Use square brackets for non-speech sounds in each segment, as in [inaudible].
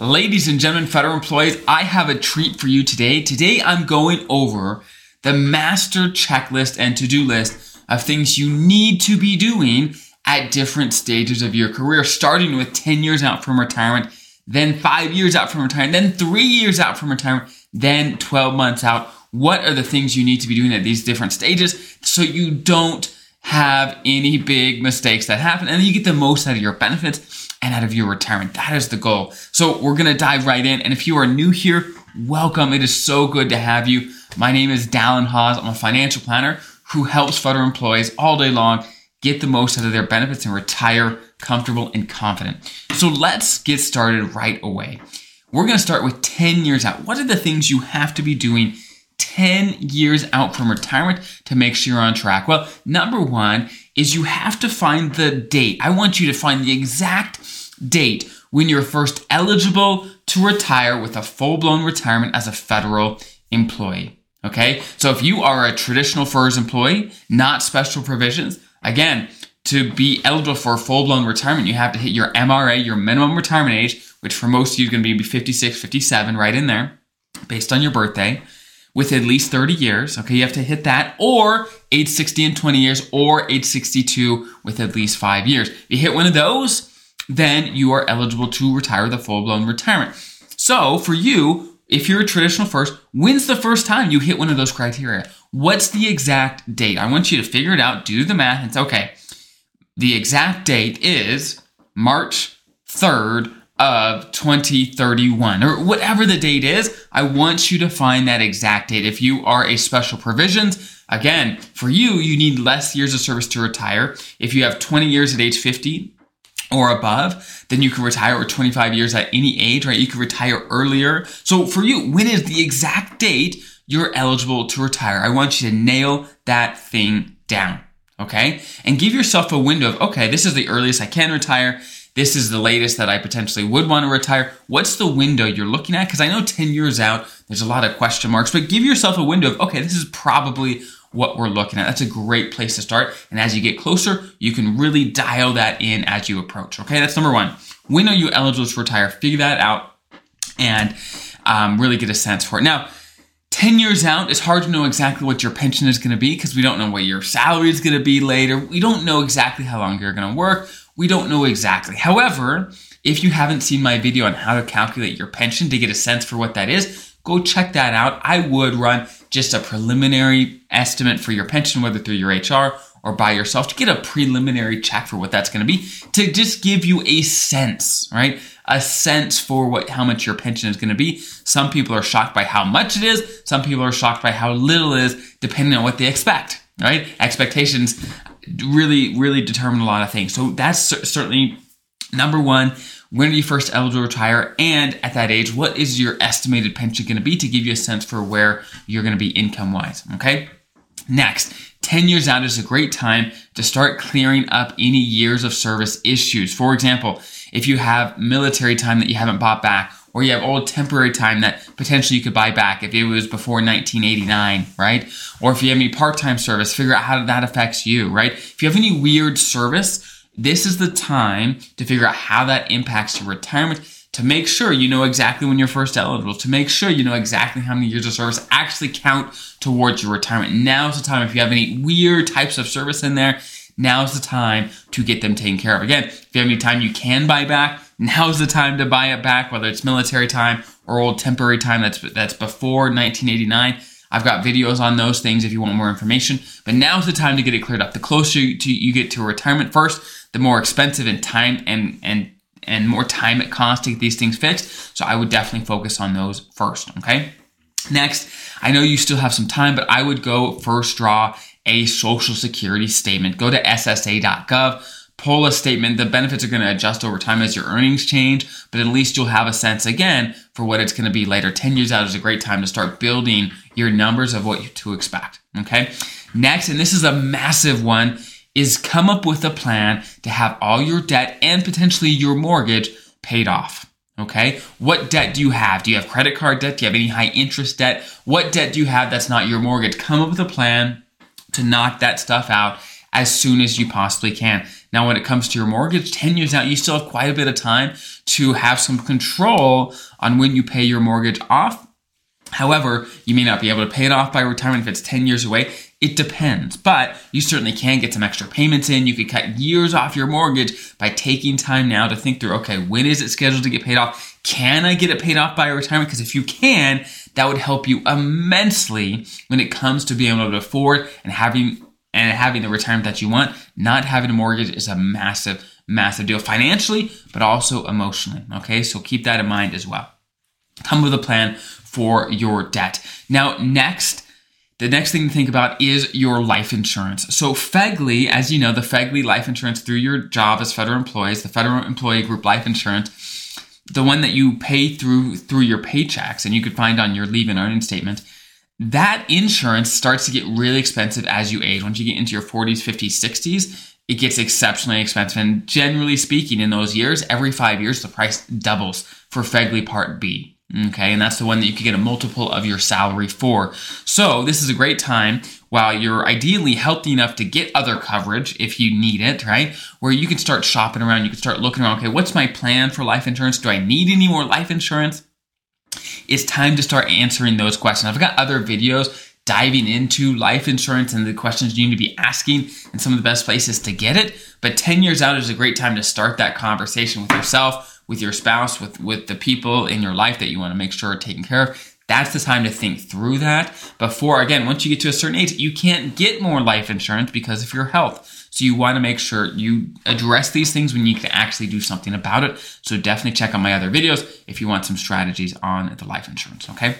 Ladies and gentlemen, federal employees, I have a treat for you today. Today I'm going over the master checklist and to do list of things you need to be doing at different stages of your career, starting with 10 years out from retirement, then five years out from retirement, then three years out from retirement, then 12 months out. What are the things you need to be doing at these different stages so you don't have any big mistakes that happen and you get the most out of your benefits and out of your retirement. That is the goal. So we're going to dive right in. And if you are new here, welcome. It is so good to have you. My name is Dallin Haws. I'm a financial planner who helps federal employees all day long get the most out of their benefits and retire comfortable and confident. So let's get started right away. We're going to start with 10 years out. What are the things you have to be doing 10 years out from retirement to make sure you're on track? Well, number one is you have to find the date. I want you to find the exact date when you're first eligible to retire with a full blown retirement as a federal employee. Okay. So if you are a traditional FERS employee, not special provisions, again, to be eligible for full blown retirement, you have to hit your MRA, your minimum retirement age, which for most of you is going to be 56, 57, right in there, based on your birthday, with at least 30 years. Okay. You have to hit that, or age 60 and 20 years, or age 62 with at least five years. If you hit one of those, then you are eligible to retire the full blown retirement. So for you, if you're a traditional FERS, when's the first time you hit one of those criteria? What's the exact date? I want you to figure it out, do the math, and say, okay, the exact date is March 3rd of 2031 or whatever the date is. I want you to find that exact date. If you are a special provisions, again, for you, you need less years of service to retire. If you have 20 years at age 50, or above, then you can retire or 25 years at any age, right? You can retire earlier. So for you, when is the exact date you're eligible to retire? I want you to nail that thing down. Okay. And give yourself a window of, okay, this is the earliest I can retire. This is the latest that I potentially would want to retire. What's the window you're looking at? Because I know 10 years out, there's a lot of question marks, but give yourself a window of, okay, this is probably what we're looking at. That's a great place to start. And as you get closer, you can really dial that in as you approach. Okay, that's number one. When are you eligible to retire? Figure that out and um, really get a sense for it. Now, 10 years out, it's hard to know exactly what your pension is going to be because we don't know what your salary is going to be later. We don't know exactly how long you're going to work. We don't know exactly. However, if you haven't seen my video on how to calculate your pension to get a sense for what that is, go check that out. I would run just a preliminary estimate for your pension, whether through your HR or by yourself, to get a preliminary check for what that's going to be, to just give you a sense, right? A sense for what how much your pension is going to be. Some people are shocked by how much it is. Some people are shocked by how little it is, depending on what they expect, right? Expectations really, really determine a lot of things. So that's certainly number one when are you first eligible to retire? And at that age, what is your estimated pension going to be to give you a sense for where you're going to be income wise? Okay. Next, 10 years out is a great time to start clearing up any years of service issues. For example, if you have military time that you haven't bought back, or you have old temporary time that potentially you could buy back if it was before 1989, right? Or if you have any part time service, figure out how that affects you, right? If you have any weird service, this is the time to figure out how that impacts your retirement to make sure you know exactly when you're first eligible, to make sure you know exactly how many years of service actually count towards your retirement. Now's the time, if you have any weird types of service in there, now's the time to get them taken care of. Again, if you have any time you can buy back, now's the time to buy it back, whether it's military time or old temporary time that's, that's before 1989. I've got videos on those things if you want more information. But now's the time to get it cleared up. The closer you, to, you get to retirement first, the more expensive and time and and and more time it costs to get these things fixed. So I would definitely focus on those first. Okay. Next, I know you still have some time, but I would go first draw a social security statement. Go to ssa.gov pull a statement. The benefits are going to adjust over time as your earnings change, but at least you'll have a sense again for what it's going to be later. 10 years out is a great time to start building your numbers of what you to expect. Okay. Next, and this is a massive one, is come up with a plan to have all your debt and potentially your mortgage paid off. Okay. What debt do you have? Do you have credit card debt? Do you have any high interest debt? What debt do you have that's not your mortgage? Come up with a plan to knock that stuff out as soon as you possibly can. Now, when it comes to your mortgage, 10 years out, you still have quite a bit of time to have some control on when you pay your mortgage off. However, you may not be able to pay it off by retirement if it's 10 years away. It depends, but you certainly can get some extra payments in. You could cut years off your mortgage by taking time now to think through, okay, when is it scheduled to get paid off? Can I get it paid off by retirement? Because if you can, that would help you immensely when it comes to being able to afford and having and having the retirement that you want. Not having a mortgage is a massive, massive deal financially, but also emotionally. Okay, so keep that in mind as well. Come with a plan for your debt. Now, next the next thing to think about is your life insurance. So FEGLI, as you know, the FEGLI life insurance through your job as federal employees, the Federal Employee Group Life Insurance, the one that you pay through through your paychecks and you could find on your leave and earning statement, that insurance starts to get really expensive as you age. Once you get into your 40s, 50s, 60s, it gets exceptionally expensive. And generally speaking, in those years, every five years, the price doubles for FEGLI Part B. Okay, and that's the one that you could get a multiple of your salary for. So this is a great time while you're ideally healthy enough to get other coverage if you need it, right? Where you can start shopping around, you can start looking around, okay, what's my plan for life insurance? Do I need any more life insurance? It's time to start answering those questions. I've got other videos diving into life insurance and the questions you need to be asking and some of the best places to get it. But 10 years out is a great time to start that conversation with yourself with your spouse, with, with the people in your life that you want to make sure are taken care of. That's the time to think through that before, again, once you get to a certain age, you can't get more life insurance because of your health. So you want to make sure you address these things when you can actually do something about it. So definitely check out my other videos if you want some strategies on the life insurance. Okay.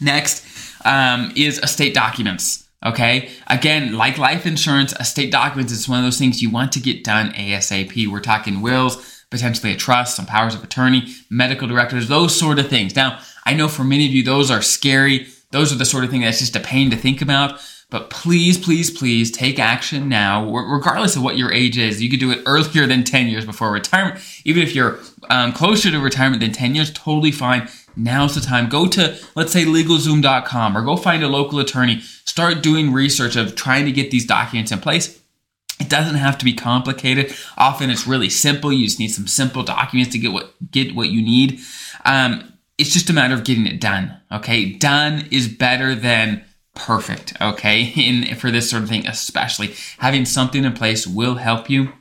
Next um, is estate documents. Okay. Again, like life insurance, estate documents is one of those things you want to get done ASAP. We're talking wills, potentially a trust, some powers of attorney, medical directors, those sort of things. Now, I know for many of you, those are scary. Those are the sort of thing that's just a pain to think about. But please, please, please take action now, regardless of what your age is. You could do it earlier than 10 years before retirement. Even if you're um, closer to retirement than 10 years, totally fine. Now's the time. Go to, let's say, legalzoom.com or go find a local attorney. Start doing research of trying to get these documents in place. It doesn't have to be complicated. Often it's really simple. You just need some simple documents to get what get what you need. Um, it's just a matter of getting it done. Okay, done is better than perfect. Okay, [laughs] in for this sort of thing, especially having something in place will help you.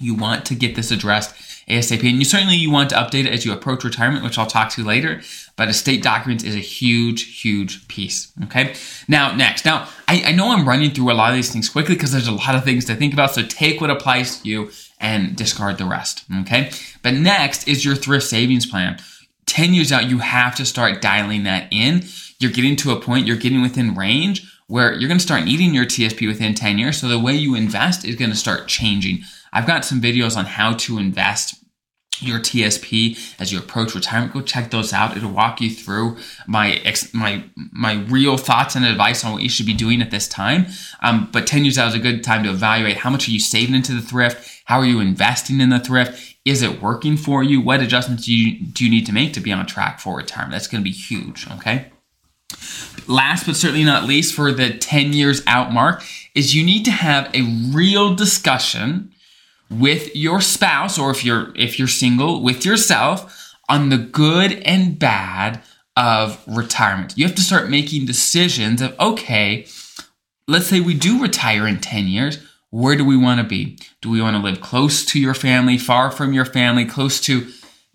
You want to get this addressed ASAP. And you certainly you want to update it as you approach retirement, which I'll talk to later. But estate documents is a huge, huge piece. Okay. Now, next. Now, I, I know I'm running through a lot of these things quickly because there's a lot of things to think about. So take what applies to you and discard the rest. Okay. But next is your thrift savings plan. 10 years out, you have to start dialing that in. You're getting to a point, you're getting within range where you're going to start needing your TSP within 10 years. So the way you invest is going to start changing. I've got some videos on how to invest your TSP as you approach retirement. Go check those out. It'll walk you through my ex, my my real thoughts and advice on what you should be doing at this time. Um, but 10 years out is a good time to evaluate how much are you saving into the thrift? How are you investing in the thrift? Is it working for you? What adjustments do you, do you need to make to be on track for retirement? That's going to be huge. Okay. Last but certainly not least, for the 10 years out mark, is you need to have a real discussion with your spouse or if you're if you're single with yourself on the good and bad of retirement. You have to start making decisions of okay, let's say we do retire in 10 years, where do we want to be? Do we want to live close to your family, far from your family, close to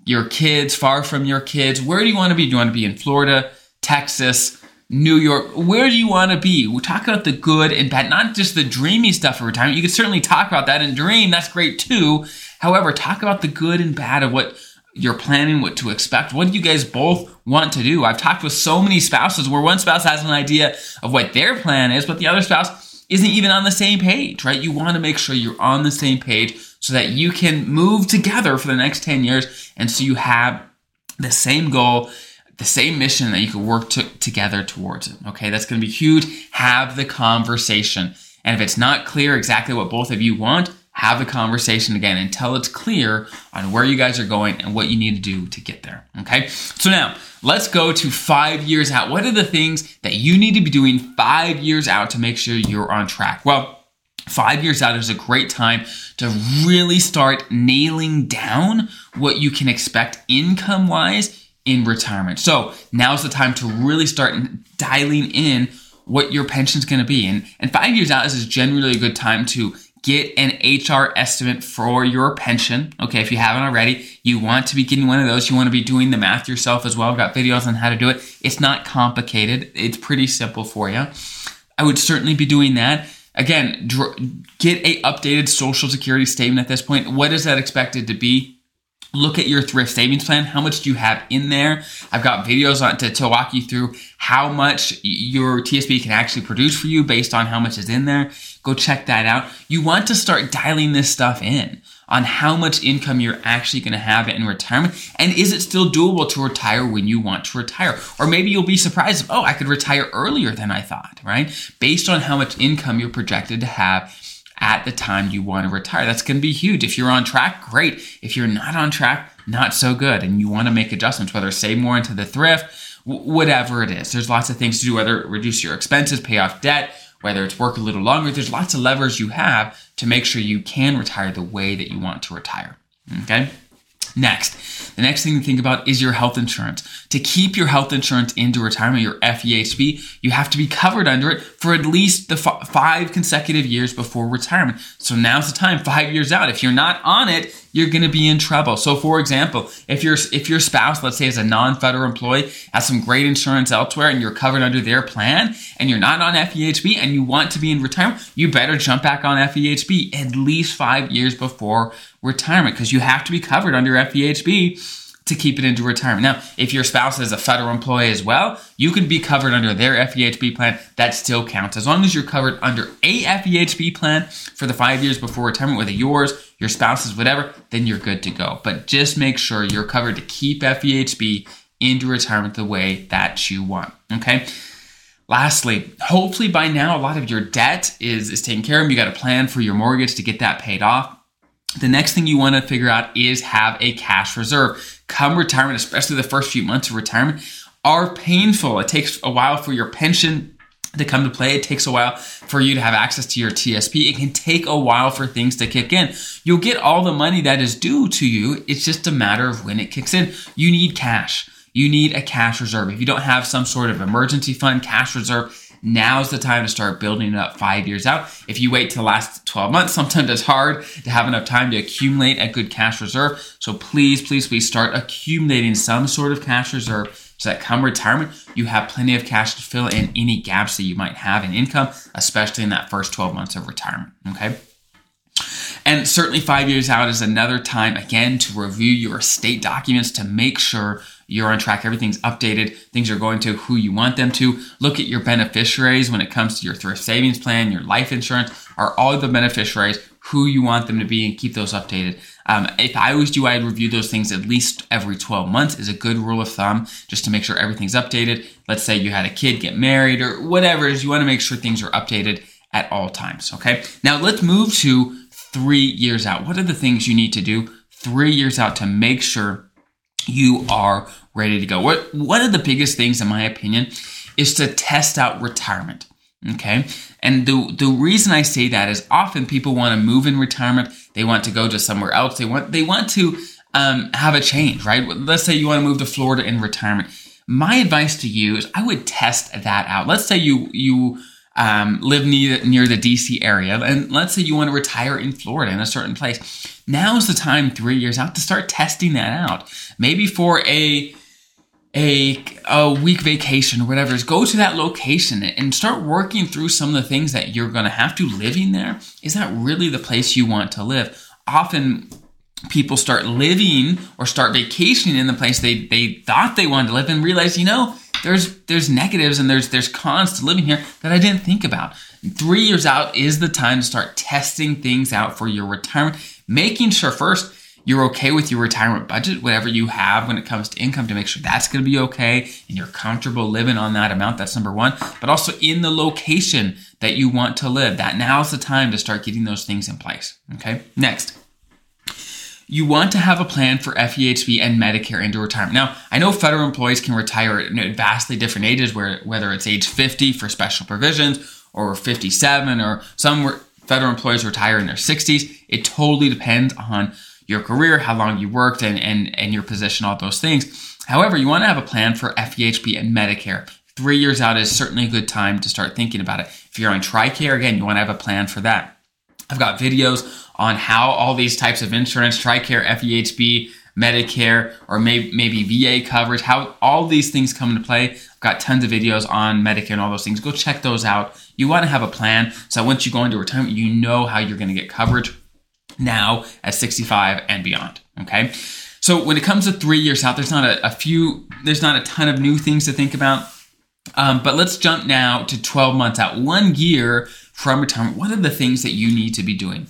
your kids, far from your kids? Where do you want to be? Do you want to be in Florida, Texas, New York, where do you want to be? We talk about the good and bad, not just the dreamy stuff of retirement. You can certainly talk about that and dream. That's great too. However, talk about the good and bad of what you're planning, what to expect. What do you guys both want to do? I've talked with so many spouses where one spouse has an idea of what their plan is, but the other spouse isn't even on the same page, right? You want to make sure you're on the same page so that you can move together for the next 10 years. And so you have the same goal the same mission that you could work to, together towards it. Okay, that's going to be huge. Have the conversation. And if it's not clear exactly what both of you want, have the conversation again until it's clear on where you guys are going and what you need to do to get there. Okay, so now let's go to five years out. What are the things that you need to be doing five years out to make sure you're on track? Well, Five years out is a great time to really start nailing down what you can expect income wise in retirement. So now's the time to really start dialing in what your pension's going to be. And, and five years out is generally a good time to get an HR estimate for your pension. Okay, if you haven't already, you want to be getting one of those. You want to be doing the math yourself as well. I've got videos on how to do it. It's not complicated, it's pretty simple for you. I would certainly be doing that. Again, get a updated social security statement at this point. What is that expected to be? Look at your thrift savings plan. How much do you have in there? I've got videos on to, to walk you through how much your TSP can actually produce for you based on how much is in there. Go check that out. You want to start dialing this stuff in on how much income you're actually going to have in retirement. And is it still doable to retire when you want to retire? Or maybe you'll be surprised, oh, I could retire earlier than I thought, right? Based on how much income you're projected to have at the time you want to retire. That's going to be huge. If you're on track, great. If you're not on track, not so good. And you want to make adjustments, whether save more into the thrift, whatever it is. There's lots of things to do, whether reduce your expenses, pay off debt, whether it's work a little longer. There's lots of levers you have to make sure you can retire the way that you want to retire. Okay? Next, the next thing to think about is your health insurance. To keep your health insurance into retirement, your FEHB, you have to be covered under it for at least the f- five consecutive years before retirement. So now's the time, five years out. If you're not on it, you're going to be in trouble. So, for example, if your if your spouse, let's say, is a non-federal employee, has some great insurance elsewhere, and you're covered under their plan, and you're not on FEHB, and you want to be in retirement, you better jump back on FEHB at least five years before retirement because you have to be covered under FEHB to keep it into retirement. Now, if your spouse is a federal employee as well, you can be covered under their FEHB plan. That still counts. As long as you're covered under a FEHB plan for the five years before retirement, whether yours, your spouse's, whatever, then you're good to go. But just make sure you're covered to keep FEHB into retirement the way that you want. Okay. Lastly, hopefully by now a lot of your debt is, is taken care of. You got a plan for your mortgage to get that paid off. The next thing you want to figure out is have a cash reserve. Come retirement, especially the first few months of retirement, are painful. It takes a while for your pension to come to play. It takes a while for you to have access to your TSP. It can take a while for things to kick in. You'll get all the money that is due to you. It's just a matter of when it kicks in. You need cash. You need a cash reserve. If you don't have some sort of emergency fund, cash reserve Now's the time to start building it up five years out. If you wait to the last 12 months, [laughs] sometimes it's hard to have enough time to accumulate a good cash reserve. So please, please, please start accumulating some sort of cash reserve so that come retirement, you have plenty of cash to fill in any gaps that you might have in income, especially in that first 12 months of retirement. Okay. And certainly, five years out is another time, again, to review your estate documents to make sure you're on track, everything's updated, things are going to who you want them to. Look at your beneficiaries when it comes to your thrift savings plan, your life insurance. Are all the beneficiaries who you want them to be and keep those updated? Um, if I was you, I'd review those things at least every 12 months, is a good rule of thumb, just to make sure everything's updated. Let's say you had a kid get married or whatever it is, you want to make sure things are updated at all times. Okay. Now let's move to three years out. What are the things you need to do three years out to make sure you are ready to go. What one of the biggest things, in my opinion, is to test out retirement. Okay. And the the reason I say that is often people want to move in retirement. They want to go to somewhere else. They want they want to um, have a change, right? Let's say you want to move to Florida in retirement. My advice to you is I would test that out. Let's say you you um, live near, near the DC area, and let's say you want to retire in Florida in a certain place. Now is the time, three years out, to start testing that out. Maybe for a a, a week vacation or whatever is go to that location and start working through some of the things that you're going to have to living there. Is that really the place you want to live? Often people start living or start vacationing in the place they, they thought they wanted to live and realize, you know, there's there's negatives and there's there's cons to living here that I didn't think about. Three years out is the time to start testing things out for your retirement, making sure first you're okay with your retirement budget, whatever you have when it comes to income, to make sure that's going to be okay and you're comfortable living on that amount. That's number one. But also in the location that you want to live. That now's the time to start getting those things in place. Okay. Next you want to have a plan for FEHB and Medicare into retirement. Now, I know federal employees can retire at vastly different ages, where whether it's age 50 for special provisions or 57 or some federal employees retire in their 60s. It totally depends on your career, how long you worked, and, and, and your position, all those things. However, you want to have a plan for FEHB and Medicare. Three years out is certainly a good time to start thinking about it. If you're on TRICARE, again, you want to have a plan for that. I've got videos on how all these types of insurance, TRICARE, FEHB, Medicare, or maybe, maybe VA coverage, how all these things come into play. I've got tons of videos on Medicare and all those things. Go check those out. You want to have a plan so once you go into retirement, you know how you're going to get coverage now at 65 and beyond. Okay. So when it comes to three years out, there's not a, a few, there's not a ton of new things to think about. Um, but let's jump now to 12 months out, one year from retirement. What are the things that you need to be doing?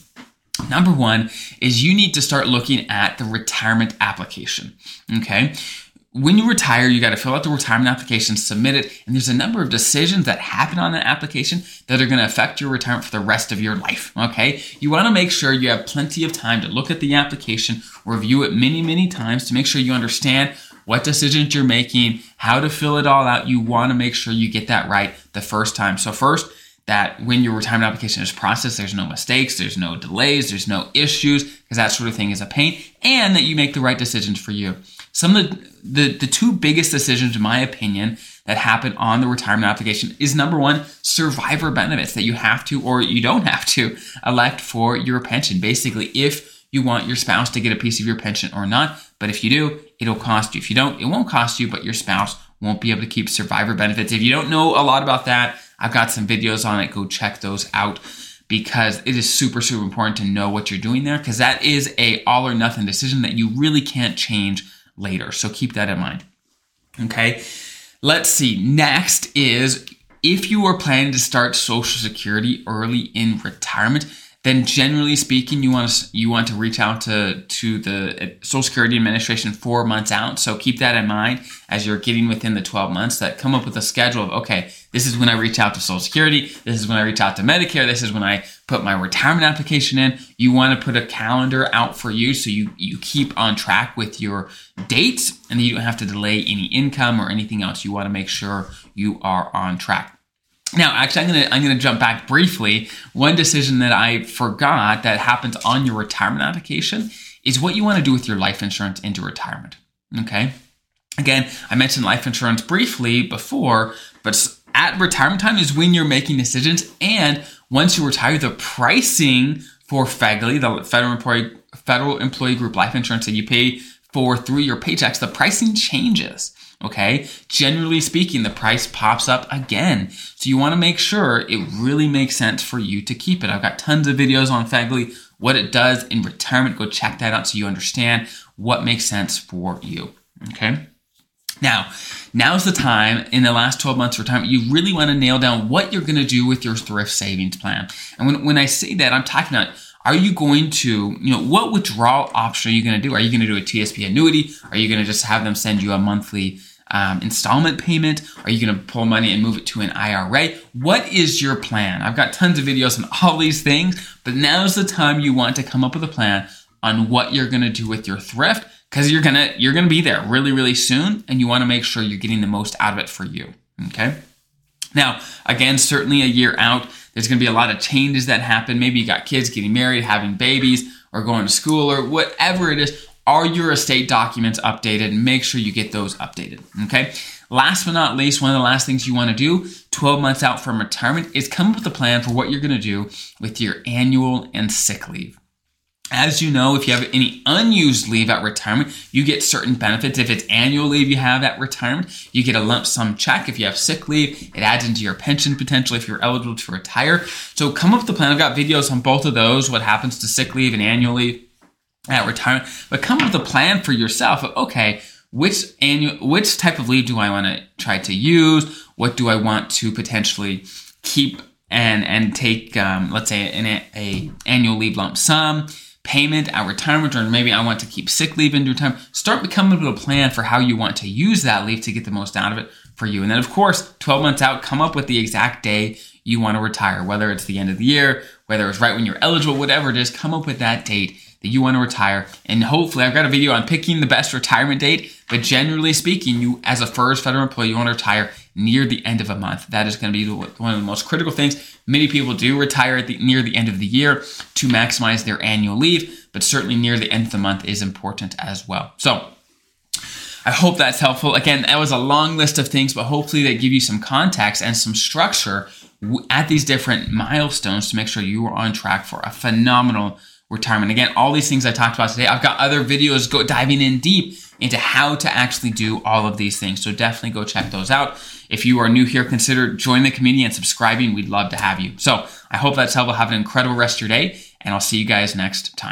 Number one is you need to start looking at the retirement application. Okay. When you retire, you got to fill out the retirement application, submit it, and there's a number of decisions that happen on that application that are going to affect your retirement for the rest of your life. Okay. You want to make sure you have plenty of time to look at the application, review it many, many times to make sure you understand what decisions you're making, how to fill it all out. You want to make sure you get that right the first time. So, first, that when your retirement application is processed, there's no mistakes, there's no delays, there's no issues, because that sort of thing is a pain, and that you make the right decisions for you. Some of the, the, the two biggest decisions, in my opinion, that happen on the retirement application is number one, survivor benefits that you have to or you don't have to elect for your pension. Basically, if you want your spouse to get a piece of your pension or not, but if you do, it'll cost you. If you don't, it won't cost you, but your spouse won't be able to keep survivor benefits. If you don't know a lot about that, I've got some videos on it. Go check those out because it is super super important to know what you're doing there because that is a all or nothing decision that you really can't change later. So keep that in mind. Okay? Let's see. Next is if you are planning to start social security early in retirement, then generally speaking, you want to you want to reach out to to the uh, Social Security Administration four months out. So keep that in mind as you're getting within the 12 months. That come up with a schedule of okay, this is when I reach out to Social Security. This is when I reach out to Medicare. This is when I put my retirement application in. You want to put a calendar out for you so you you keep on track with your dates and you don't have to delay any income or anything else. You want to make sure you are on track. Now, actually, I'm gonna I'm gonna jump back briefly. One decision that I forgot that happens on your retirement application is what you want to do with your life insurance into retirement. Okay. Again, I mentioned life insurance briefly before, but at retirement time is when you're making decisions. And once you retire, the pricing for FEGLI, the Federal Employee Federal Employee Group Life Insurance that you pay for through your paychecks, the pricing changes. Okay. Generally speaking, the price pops up again. So you want to make sure it really makes sense for you to keep it. I've got tons of videos on FEGLI, what it does in retirement. Go check that out so you understand what makes sense for you. Okay. Now, now's the time in the last 12 months of retirement, you really want to nail down what you're going to do with your thrift savings plan. And when, when I say that, I'm talking about are you going to, you know, what withdrawal option are you going to do? Are you going to do a TSP annuity? Are you going to just have them send you a monthly um, installment payment? Are you going to pull money and move it to an IRA? What is your plan? I've got tons of videos on all these things, but now's the time you want to come up with a plan on what you're going to do with your thrift because you're gonna you're gonna be there really really soon, and you want to make sure you're getting the most out of it for you. Okay. Now, again, certainly a year out, there's going to be a lot of changes that happen. Maybe you got kids getting married, having babies, or going to school, or whatever it is. Are your estate documents updated? Make sure you get those updated. Okay. Last but not least, one of the last things you want to do 12 months out from retirement is come up with a plan for what you're going to do with your annual and sick leave. As you know, if you have any unused leave at retirement, you get certain benefits. If it's annual leave you have at retirement, you get a lump sum check. If you have sick leave, it adds into your pension potentially if you're eligible to retire. So come up with a plan. I've got videos on both of those, what happens to sick leave and annual leave at retirement, but come up with a plan for yourself of, okay, which annual, which type of leave do I want to try to use? What do I want to potentially keep and, and take, um, let's say an a annual leave lump sum payment at retirement, or maybe I want to keep sick leave into retirement. Start becoming with a plan for how you want to use that leave to get the most out of it for you. And then, of course, 12 months out, come up with the exact day you want to retire, whether it's the end of the year, whether it's right when you're eligible, whatever it is, come up with that date that you want to retire. And hopefully, I've got a video on picking the best retirement date. But generally speaking, you, as a FERS federal employee, you want to retire near the end of a month. That is going to be one of the most critical things. Many people do retire at the, near the end of the year to maximize their annual leave, but certainly near the end of the month is important as well. So I hope that's helpful. Again, that was a long list of things, but hopefully they give you some context and some structure at these different milestones to make sure you are on track for a phenomenal retirement. Again, all these things I talked about today, I've got other videos go diving in deep into how to actually do all of these things. So definitely go check those out. If you are new here, consider joining the community and subscribing. We'd love to have you. So I hope that's helpful. Have an incredible rest of your day, and I'll see you guys next time.